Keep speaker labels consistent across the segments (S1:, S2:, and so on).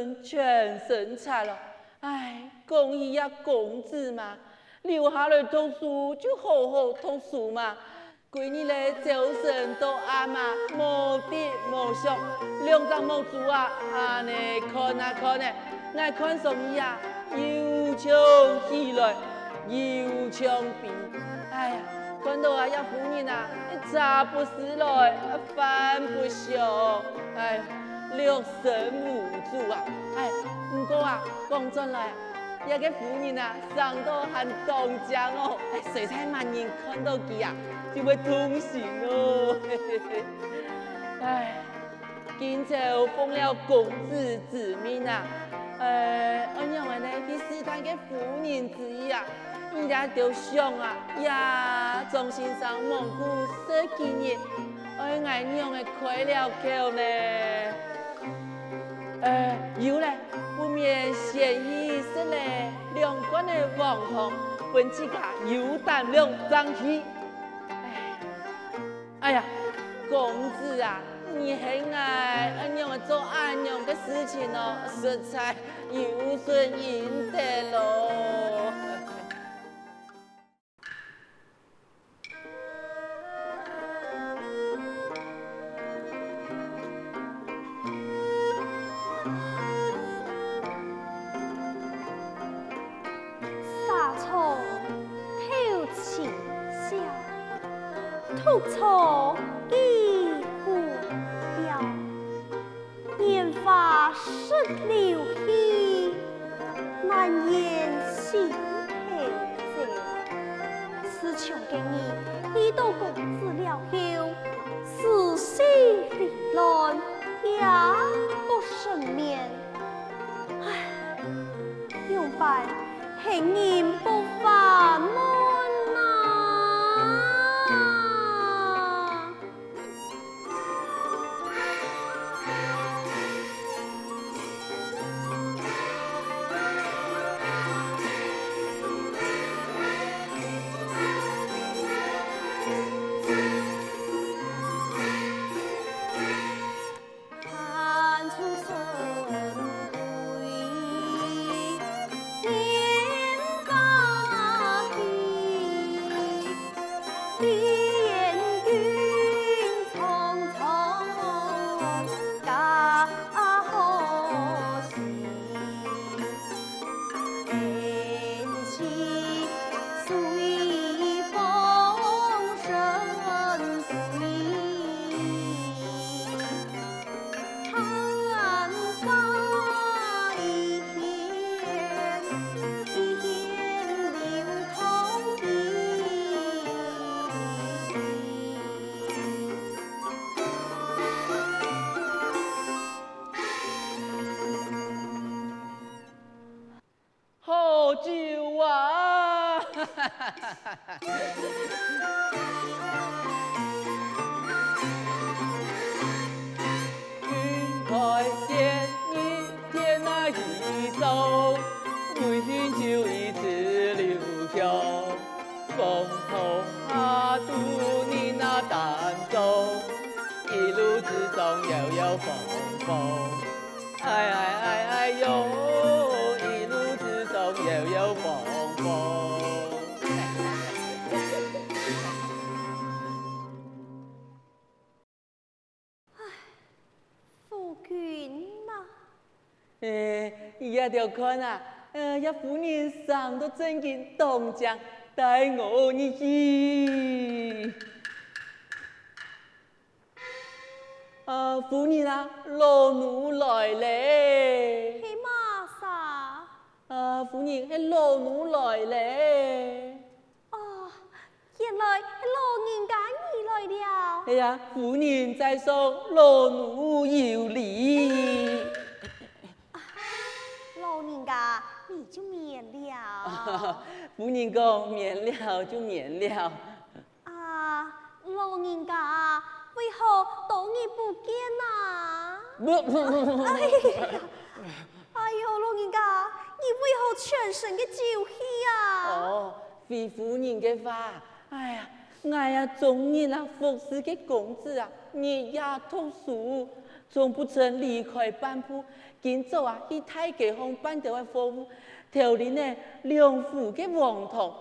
S1: 唇全生产了。唉，公姨呀，公子嘛，留下来读书就好好读书嘛。闺女嘞，早晨都暗嘛，无滴无想，两张毛珠啊，啊呢看啊看呢，爱看什么呀？又唱起来，又唱变。哎呀，看到啊，一夫人啊，茶不思来，饭不想，哎，六神无主啊。哎，不过啊，讲真来。一个妇人啊，生到很当家哦，哎谁才万人看到佢啊，就会痛心哦。哎，今朝奉了公子之命啊，呃，我认为呢，第四代嘅妇人之一啊，依家就想啊，呀，从心上蒙古十几年，我爱娘嘅开了口呢，呃，有嘞。不免嫌疑失嘞，两官的网红本自家有胆量争气。哎，哎呀，公子啊，你很爱俺娘做俺娘的事情哦，实在有损应得喽。
S2: 不愁已不了，年华逝流去，难言心太在。此求给你，你都公子了后，死心乱，也不生眠。唉，有办，恨你。
S1: 要看啊，呃，一夫人上到正经东江带我你去。啊，夫人啊，老奴来嘞。夫人，系老奴来嘞。
S2: 哦，原来系老人家你来了。
S1: 哎呀，夫人在说老奴有礼。
S2: 你就免了，
S1: 夫人讲免了就免了。
S2: 啊，老人家，为何多日不见呐？哎呀，哎呦，老人家，你为何全身嘅酒气啊？
S1: 哦，非夫人嘅话，哎呀，我呀，终日啊服侍个公子啊，日夜读书，总不曾离开班铺。今早啊，去太极方办到的服务，调理呢两副个黄铜，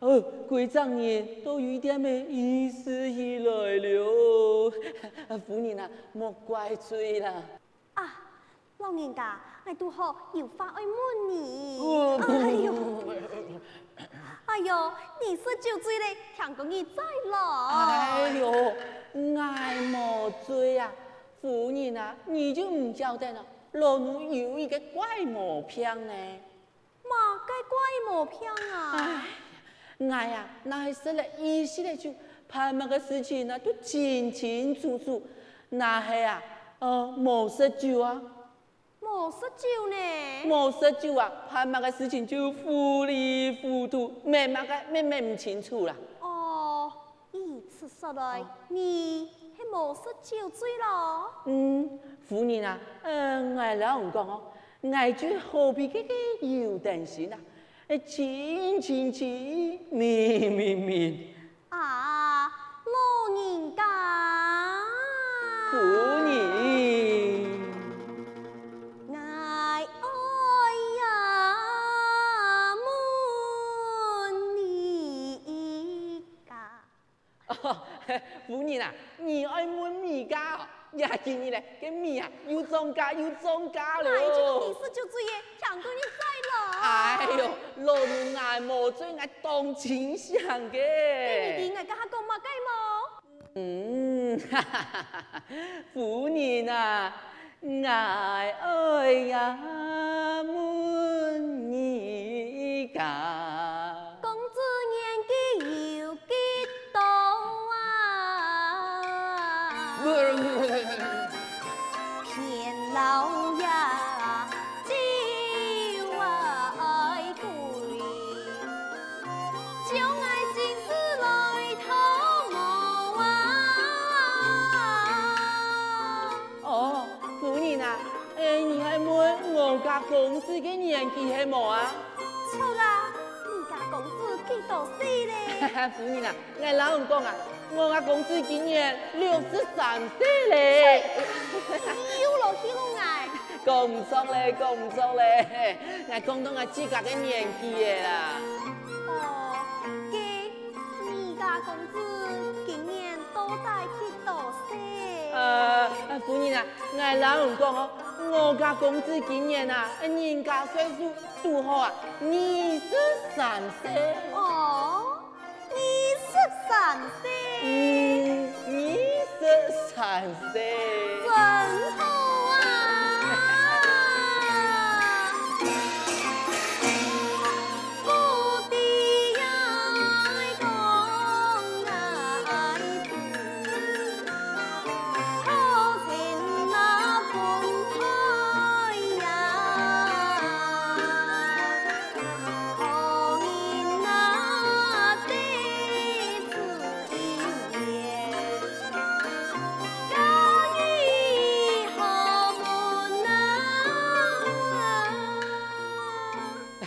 S1: 哦，贵丈人都有点的意思起来了。夫人啊，莫怪罪啦。
S2: 啊，老人家，我拄好有话要问你。
S1: 哦、
S2: 哎呦，哎呦，你是酒醉嘞，听讲你在了。
S1: 哎呦，爱莫醉啊，夫人啊，你就唔晓得了。老奴有一个怪毛病呢。
S2: 嘛个怪毛病啊？
S1: 哎，我呀，那是了意思的就盼那个事情呢，都清清楚楚。那还啊，呃，冇食酒啊。
S2: 冇食酒呢？
S1: 冇食酒啊，盼那个事情就糊里糊涂，咩嘛个咩咩唔清楚啦。
S2: 哦，一次说来，哦、你系冇食酒醉咯？
S1: 嗯，夫人啊，嗯，我老公讲哦，我就何必个个有担心啊？诶，清清清，明明明。
S2: 啊，
S1: 夫人啊，你爱问米家哦，呀，今日嘞，这米啊，又涨价又涨价了。
S2: 哎，这个就。
S1: 哎呦，老奴爱莫醉爱当真相嘅。
S2: 给你听，我跟他讲嘛，该么？
S1: 嗯，哈哈哈哈，夫人啊，爱爱呀，问你家。公子嘅年纪系么啊？
S2: 错啦，你家公子几多岁咧？
S1: 夫人啊，我老公讲啊，我家公子今年六十三岁咧。
S2: 有咯，有咯，哎。
S1: 讲唔错咧，讲唔错咧，我讲到我自家嘅年纪嘅啦。
S2: 哦，嘅，你家公子今年多大几多岁？
S1: 呃，夫人啊，我老公讲哦。我家公子今年啊，人家岁数多好啊，二十三岁。
S2: 哦，二十三岁。
S1: 嗯，二十三
S2: 岁。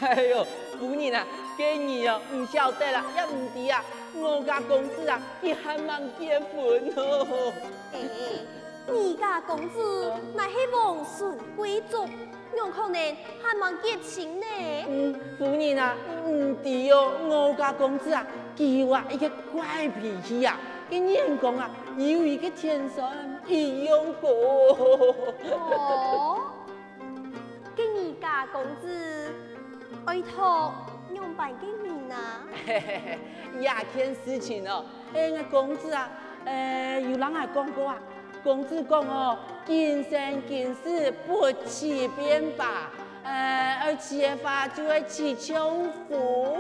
S1: 哎呦，夫人啊，给你哦，唔晓得啦，也唔知啊，我家公子啊，佢还蛮结婚哦。
S2: 哎，你家公子乃系皇孙贵族，有可能还蛮结亲呢。
S1: 嗯，夫人啊，唔知哦，我家公子啊，佢话一个怪脾气啊，跟人讲啊，有一个天生一样过。
S2: 哦，跟你家公子。拜托，用白给你啊！
S1: 嘿嘿嘿，廿件事情哦，哎，我公子啊，呃，有人来讲过啊，公子讲哦，今生今世不起变吧，呃，而起的话就会起穷福。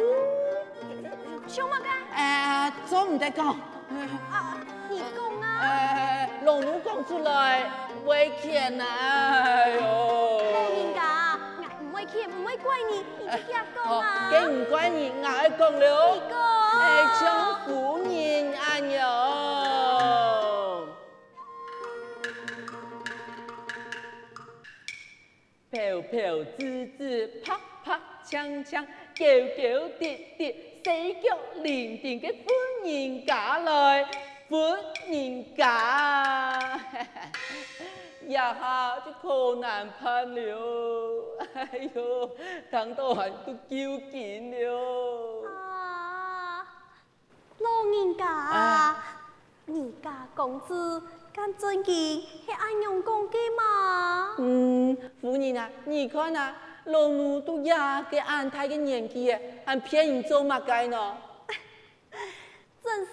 S2: 穷么个？
S1: 呃，总唔得讲。
S2: 啊，你讲啊？
S1: 呃，老奴讲出来，危险啊！哎呦。
S2: 怪你，你自己讲啊！
S1: 给唔怪你，我爱讲了。
S2: 你讲。
S1: 哎，像夫人安样，飘飘滋滋，啪啪锵锵，勾勾滴滴，四脚伶仃的妇人家来，妇人家，一下就可难盼了。哎呦，等到还都叫紧了。
S2: 啊，老人家，啊、你家公子敢尊敬，是安样讲嘅嘛？
S1: 嗯，夫人啊，你看啊。老母都呀，给安太个年纪诶，还骗人做嘛该呢？
S2: 真是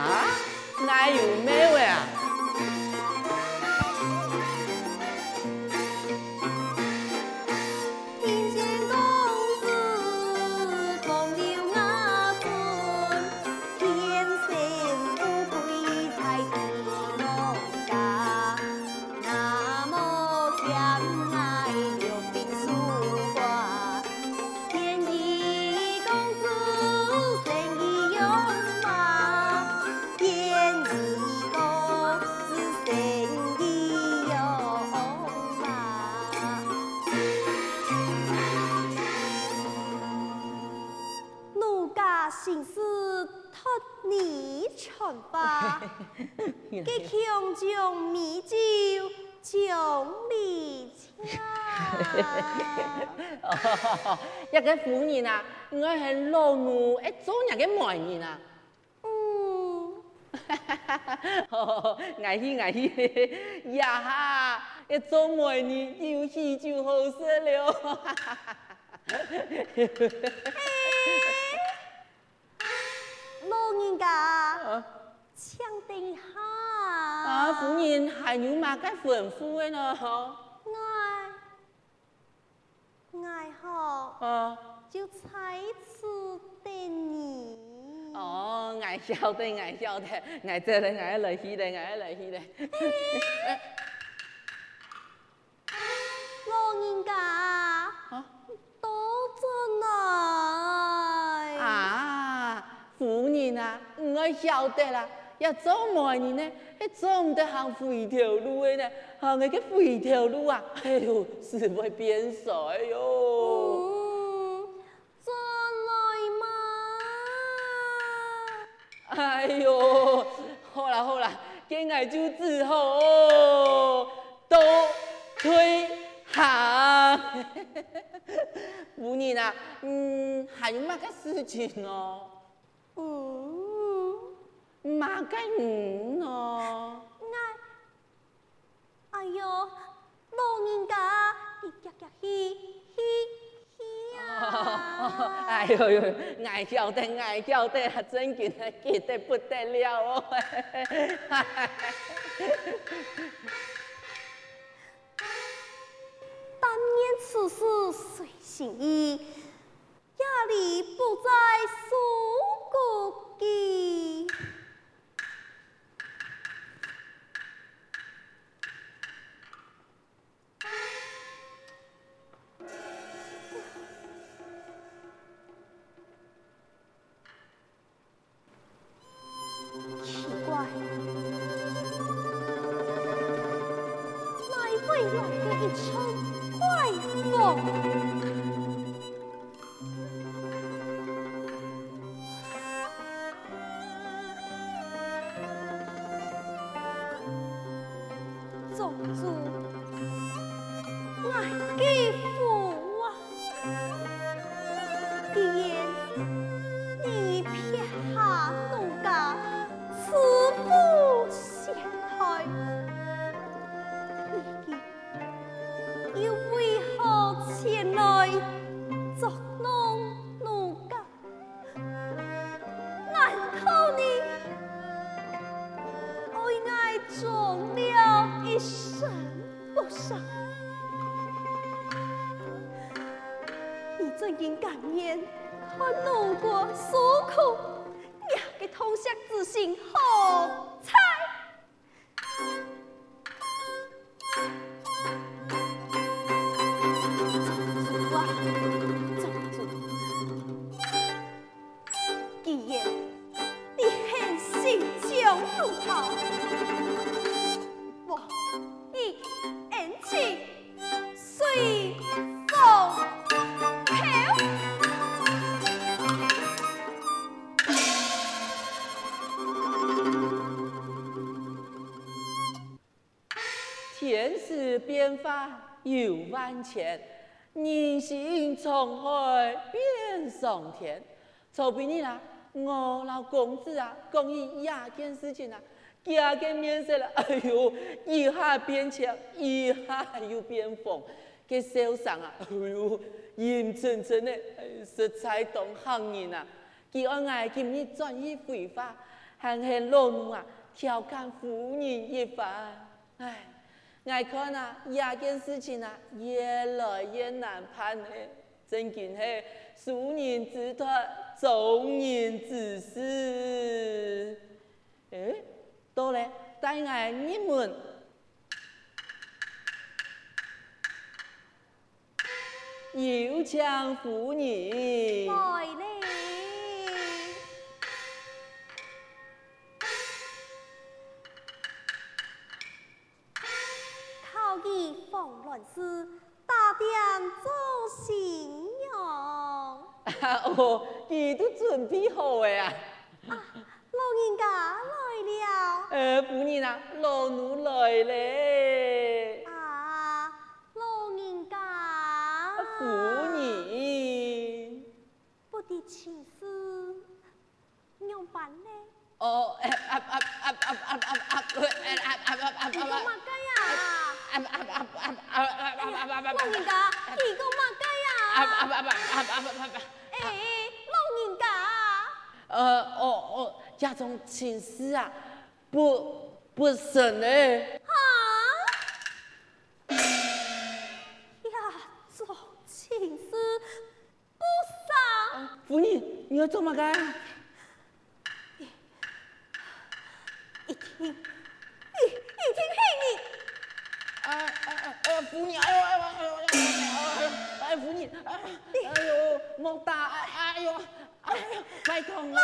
S1: 啊！哪有
S2: 美味
S1: 啊？一个妇人啊，我系老奴，一做人嘅媒人啊。
S2: 嗯，
S1: 爱去爱去，呀哈，一做媒人有戏就好说了。
S2: 哈哈哈哈老人家。啊请等下
S1: 啊！夫人还有嘛该吩咐的呢？
S2: 爱爱好，
S1: 啊，
S2: 就在此等你。
S1: 哦，爱晓得，爱晓得，爱这里，爱来去的，爱来去的。
S2: 老人家，啊，多尊来。
S1: 啊，夫人啊，我晓得啦。要做媒人呢，还做唔得行回头路的呢，行那个回头路啊，哎呦，是会变衰哎呦。
S2: 嗯，转来嘛。
S1: 哎呦，好啦好啦，今日就只好都退下。夫人啊，嗯，还有乜个事情哦？
S2: 嗯。
S1: 马该唔哦？
S2: 哎呦，老人家，你夹夹去去去啊！
S1: 哎呦呦，爱晓得爱晓得，真紧啊，记得不得了哦！
S2: 但愿此事随心意，压力不在苏国记。我一言起，
S1: 有万千，人心沧海变桑田。曹兵你啦，我老公子啊，讲起这件事情啊，加个面色了，哎呦，一下变强，一下又变疯，给受伤啊，哎呦，阴沉沉的，实在当行人啊。佢爱爱今日转移回话，还系老奴啊，调侃妇女一番。唉，爱看啊，这件事情啊，越来越难判嘞。真经系庶人之托，众人之事。诶，到了，带爱你们，有请夫人。
S2: 来嘞。是打点做新娘。
S1: 哦，你都准备好了呀？
S2: 啊，老人家来了。
S1: 呃，夫人啊，老奴来了。
S2: 啊，老人家。
S1: 夫人。
S2: 不得请示，娘办呢？
S1: 哦，啊啊啊啊啊啊啊啊啊啊啊啊！
S2: 你干你干嘛干呀？啊啊啊啊啊啊啊！哎，老人家。
S1: 呃，哦哦，家中亲事啊，不不审嘞。
S2: 啊？呀，做亲事不审？
S1: 夫人，你要做嘛
S2: 干？
S1: 哎呦莫打，哎呦哎呦，拜托了。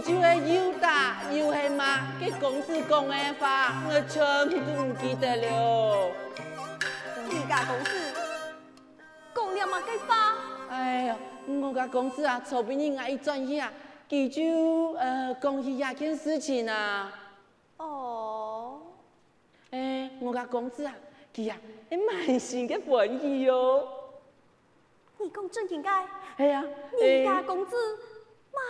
S1: 就会又打又系骂，给公子讲的话，我全部都唔记得了。
S2: 你家公子讲了嘛？该发？
S1: 哎呀，我家公子啊，臭别人爱一转去啊，记住呃讲起一件事情啊。
S2: 哦。
S1: 哎，我家公子啊。呀，你满心嘅欢喜哟！
S2: 你讲真应该？
S1: 系呀，
S2: 你家公子满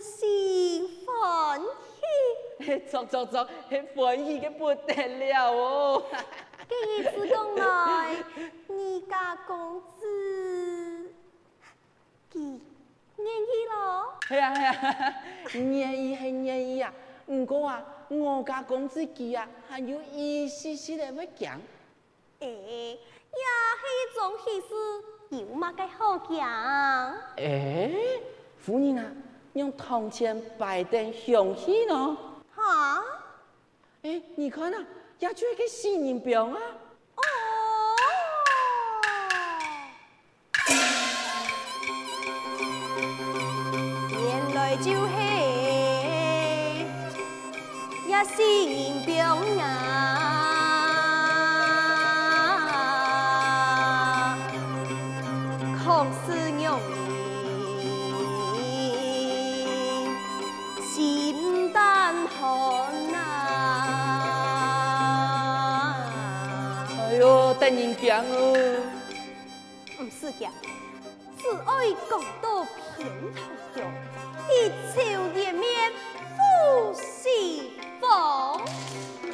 S2: 心欢喜。
S1: 错错错，系欢喜嘅不得了哦！
S2: 第一次讲来，你家公子，佢愿意咯？
S1: 系啊系啊，愿意系愿意啊！唔过啊，我家公子佢啊，还有一丝丝的会讲。
S2: 诶，也是一种喜事，有嘛个好讲？
S1: 诶，夫人啊，用铜钱摆点香气呢？
S2: 哈？
S1: 哎，你看啊，也就一个新人表啊。
S2: 哦。原来就系也新人表啊。
S1: 讲哦，
S2: 唔是讲，只爱讲到平头角，一朝一面负西风。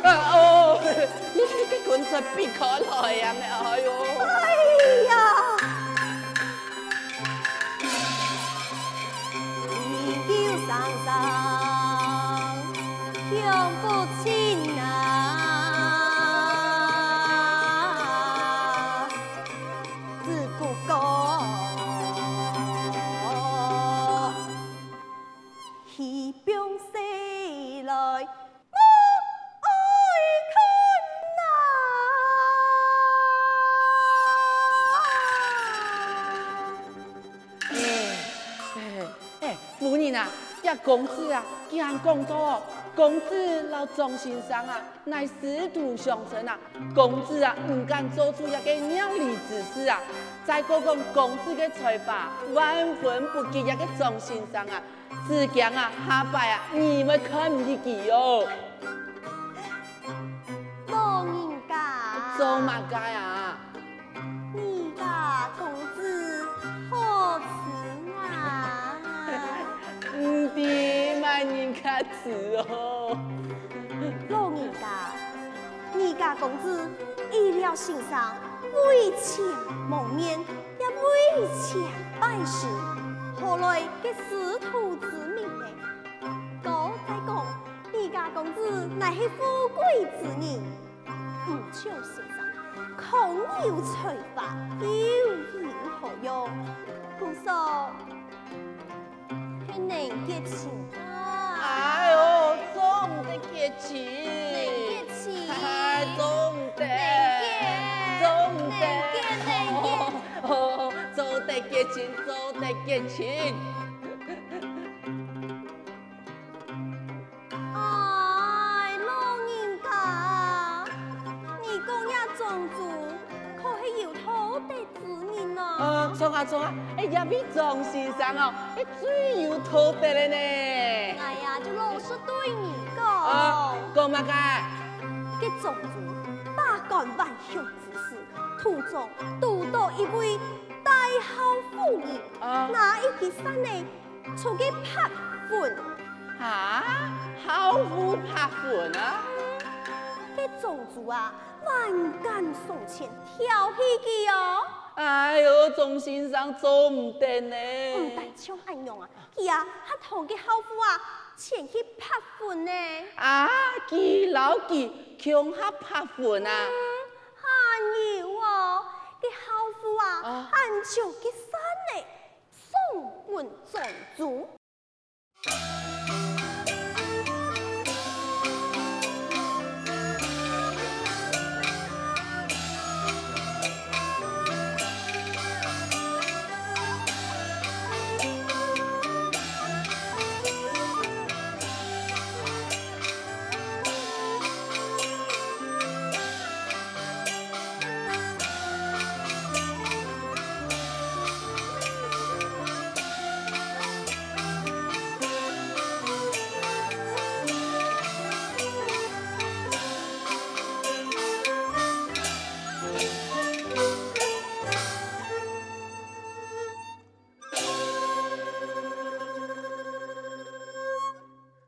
S1: 啊哦，你这个棍子别可来呀，哎呦！夫人啊，呀公子啊，既然讲到哦，公子老庄先生啊，乃师徒相称啊，公子啊，唔敢做出一个让梨之事啊。再讲讲公子的才华，万分不及一个庄先生啊，只讲啊下拜啊，你们看唔起佢哦。
S2: 老人家，
S1: 做乜嘢啊？人客吃哦。
S2: 老人家，你家公子医疗先生为钱蒙面，也为钱办事，何来嘅师徒之名呢？哥再讲，你家公子乃系富贵之人，唔像先生，空有才华，有影何用？姑嫂，系能结亲啊！
S1: 哎呦，做唔得。结亲，
S2: 能结亲，
S1: 哎，做唔得，
S2: 能
S1: 做唔得，哦，做得结亲，做得结亲。
S2: 哎，老人家，你讲呀种族，可是有土地之人啊？
S1: 哦，错啊错啊，哎呀，比庄先生哦，哎最有土地了呢。
S2: 哎呀，就老实对你讲，
S1: 啊，讲乜嘅？
S2: 这种族百干万雄之事，途中拄到一位大好妇人，
S1: 啊
S2: 那一起山内，出去拍魂，
S1: 啊，好妇拍魂啊！
S2: 这种族啊，万干送钱，挑起去哦。
S1: 哎呦，庄先生做唔得呢。
S2: 唔但像安样啊，佢啊，他同嘅好夫啊，前去拍粉呢。
S1: 啊，给老基穷下拍粉啊！
S2: 好夫啊，俺就去山嘞，送魂种族。